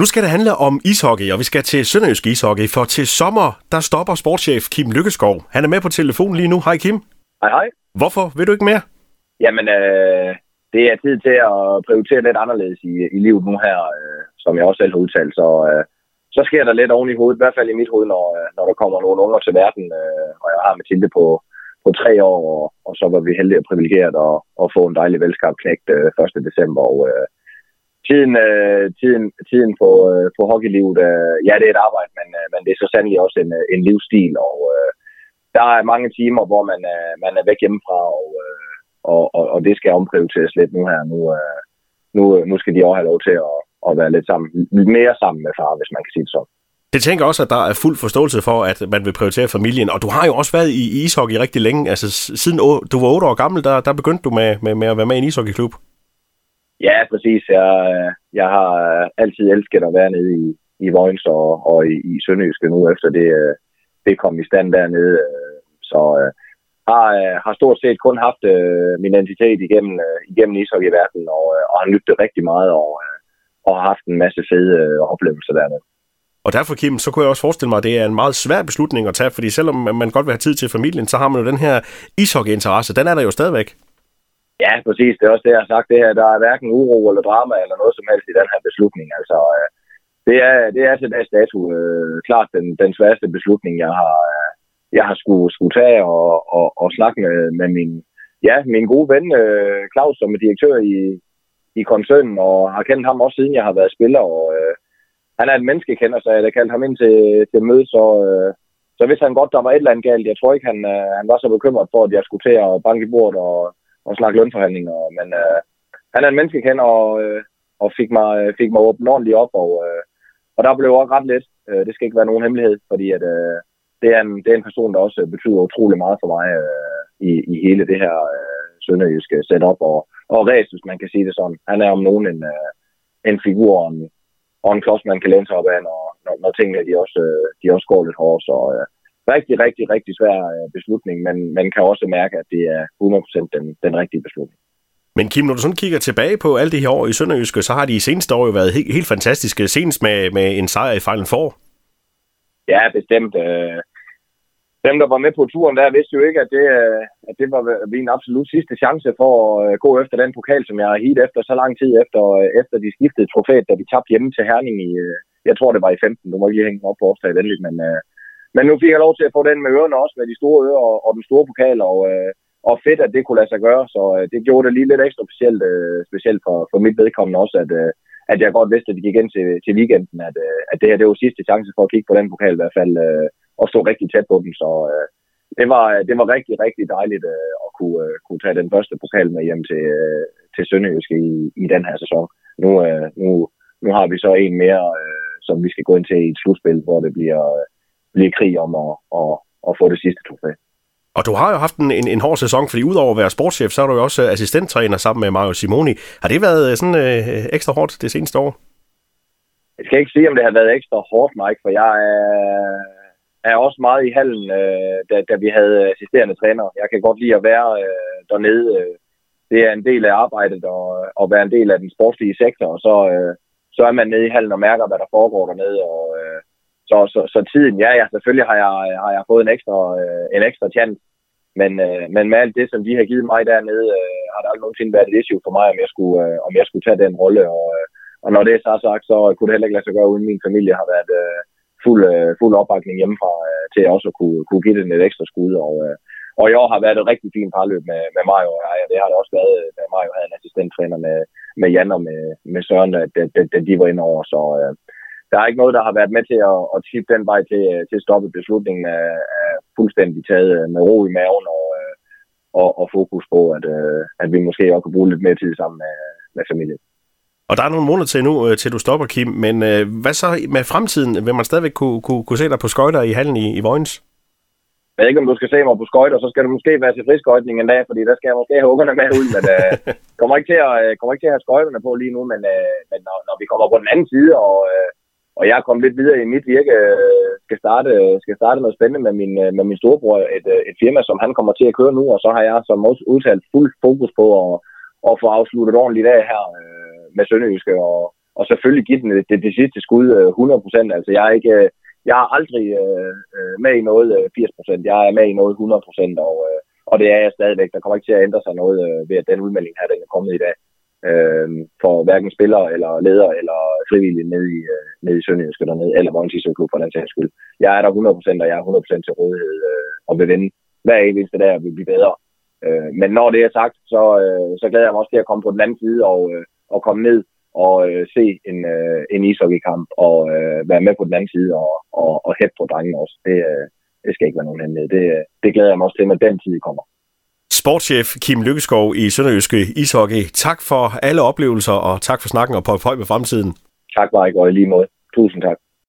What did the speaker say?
Nu skal det handle om ishockey, og vi skal til Sønderjysk Ishockey, for til sommer, der stopper sportschef Kim Lykkeskov. Han er med på telefonen lige nu. Hej Kim. Hej hej. Hvorfor? Vil du ikke mere? Jamen, øh, det er tid til at prioritere lidt anderledes i, i livet nu her, øh, som jeg også selv har udtalt. Så, øh, så sker der lidt oven i hovedet, i hvert fald i mit hoved, når, øh, når der kommer nogle unger til verden. Øh, og jeg har Mathilde på, på tre år, og, og så var vi heldige og privilegeret at, at få en dejlig velskab knægt øh, 1. december. Og, øh, tiden, øh, tiden, tiden på, øh, på hockeylivet, øh, ja, det er et arbejde, men, øh, men det er så sandelig også en, øh, en livsstil, og øh, der er mange timer, hvor man, øh, man er væk hjemmefra, og, øh, og, og, og det skal omprioriteres lidt nu her. Nu, øh, nu, øh, nu skal de også have lov til at, at være lidt sammen, mere sammen med far, hvis man kan sige det sådan. Det tænker også, at der er fuld forståelse for, at man vil prioritere familien. Og du har jo også været i ishockey rigtig længe. Altså siden du var otte år gammel, der, der begyndte du med, med, med at være med i en ishockeyklub. Ja, præcis. Jeg, jeg har øh, altid elsket at være nede i, i Vojens og, og i, i Sønderjyske nu, efter det, øh, det kom i stand dernede. Øh, så har, har stort set kun haft min identitet igennem, igennem ishockeyverdenen, og, og har nyttet rigtig meget, og, og har haft en masse fede oplevelser dernede. Og derfor, Kim, så kunne jeg også forestille mig, at det er en meget svær beslutning at tage, fordi selvom man godt vil have tid til familien, så har man jo den her ishockeyinteresse. Den er der jo stadigvæk. Ja, præcis. Det er også det, jeg har sagt. Det her, der er hverken uro eller drama eller noget som helst i den her beslutning. Altså, øh, det, er, det er til dags dato øh, klart den, den sværeste beslutning, jeg har, øh, jeg har skulle, skulle tage og, og, og snakke med, med min, ja, min gode ven øh, Claus, som er direktør i, i koncernen, og har kendt ham også siden jeg har været spiller. Og, øh, han er en menneskekender, så jeg kaldte ham ind til, til møde, så, øh, så vidste han godt, der var et eller andet galt. Jeg tror ikke, han, øh, han var så bekymret for, at jeg skulle til at banke i bordet og, og snakke lønforhandlinger. Men øh, han er en menneskekender og, øh, og fik mig, øh, fik mig åbent ordentligt op, og, øh, og der blev også ret let. Øh, det skal ikke være nogen hemmelighed, fordi at, øh, det, er en, det er en person, der også øh, betyder utrolig meget for mig øh, i, i hele det her øh, sønderjyske setup og, og ræs, hvis man kan sige det sådan. Han er om nogen en, øh, en figur og en, og en klods, man kan læne sig op af, når, når, når tingene de også, øh, de også går lidt hårdt. Så øh, rigtig, rigtig, rigtig svær øh, beslutning, men man kan også mærke, at det er 100% den, den rigtige beslutning. Men Kim, når du sådan kigger tilbage på alle de her år i Sønderjyske, så har de i seneste år jo været helt, helt fantastiske. Senest med, med en sejr i Final Four. Ja, bestemt. Øh, dem, der var med på turen der, vidste jo ikke, at det, øh, at det var min absolut sidste chance for at øh, gå efter den pokal, som jeg har hit efter så lang tid efter, øh, efter de skiftede trofæet, da vi tabte hjemme til Herning i, jeg tror det var i 15, du må lige hænge op på årsdag venligt, men, men nu fik jeg lov til at få den med ørerne også, med de store ører og, og den store pokal, og, øh, og fedt, at det kunne lade sig gøre, så øh, det gjorde det lige lidt ekstra specielt, øh, specielt for, for mit vedkommende også, at, at jeg godt vidste, at det gik ind til, til weekenden, at, at det her det var sidste chance for at kigge på den pokal i hvert fald, og stå rigtig tæt på den. Så øh, det, var, det var rigtig, rigtig dejligt øh, at kunne, øh, kunne tage den første pokal med hjem til, øh, til Sønderjyske i, i den her sæson. Nu, øh, nu, nu har vi så en mere, øh, som vi skal gå ind til i et slutspil, hvor det bliver, øh, bliver krig om at, at, at få det sidste trofæ. Og du har jo haft en, en, en hård sæson, fordi udover at være sportschef, så er du jo også assistenttræner sammen med Mario Simoni. Har det været sådan øh, ekstra hårdt det seneste år? Jeg skal ikke sige, om det har været ekstra hårdt, Mike, for jeg er, er også meget i hallen, øh, da, da vi havde assisterende træner. Jeg kan godt lide at være øh, dernede. Øh. Det er en del af arbejdet og, og være en del af den sportslige sektor, og så, øh, så er man nede i hallen og mærker, hvad der foregår dernede. Og, øh, så, så, så tiden, ja, ja, selvfølgelig har jeg, har jeg fået en ekstra, øh, en ekstra chance, men, øh, men med alt det, som de har givet mig dernede, øh, har der aldrig nogensinde været et issue for mig, om jeg skulle, øh, om jeg skulle tage den rolle. Og, øh, og når det er så sagt, så kunne det heller ikke lade sig gøre, uden min familie har været, øh, fuld, øh, fuld opbakning hjemmefra øh, til også at kunne, kunne give den et ekstra skud. Og, øh, og i år har været et rigtig fint parløb med, med Mario og jeg, og det har det også været, øh, da Mario havde en assistenttræner med, med Jan og med, med Søren, øh, da, da, da de var inde over. Så øh, der er ikke noget, der har været med til at, at tippe den vej til, til at stoppe beslutningen af, af fuldstændig taget med ro i maven og, og, og fokus på, at, at vi måske også kan bruge lidt mere tid sammen med, med familien. Og der er nogle måneder til nu, øh, til du stopper, Kim. Men øh, hvad så med fremtiden? Vil man stadigvæk kunne, kunne, kunne se dig på skøjter i hallen i, i Vojens? Jeg ved ikke, om du skal se mig på skøjter, så skal du måske være til friskøjtning en dag, fordi der skal jeg måske have ungerne med ud, men øh, kommer, ikke til at, øh, kommer ikke til at have skøjterne på lige nu, men, øh, men når, når, vi kommer på den anden side, og, øh, og jeg er kommet lidt videre i mit virke, øh, skal, starte, øh, skal starte noget spændende med min, øh, med min storebror, et, et firma, som han kommer til at køre nu, og så har jeg som også udtalt fuld fokus på at, at få afsluttet ordentligt af her, med Sønderjyske og, og selvfølgelig give den det, det sidste skud 100%. Altså jeg er ikke, jeg er aldrig øh, med i noget 80%. Jeg er med i noget 100%, og, øh, og det er jeg stadigvæk. Der kommer ikke til at ændre sig noget øh, ved, at den udmelding her, den er kommet i dag. Øh, for hverken spillere eller ledere eller frivillige nede i, øh, nede i Sønderjysk eller nede, eller Mogens for den sags skyld. Jeg er der 100%, og jeg er 100% til rådighed øh, og vil vinde hver eneste dag og vil blive bedre. Øh, men når det er sagt, så, øh, så glæder jeg mig også til at komme på den anden side og, øh, og komme ned og øh, se en, øh, en ishockeykamp og øh, være med på den anden side og, og, og hæppe på drengene også. Det, øh, det skal ikke være nogen hemmelighed. Det, øh, det glæder jeg mig også til, når den tid kommer. Sportschef Kim Lykkeskov i Sønderjyske Ishockey. Tak for alle oplevelser, og tak for snakken og på høj med fremtiden. Tak, Mike, og i lige måde. Tusind tak.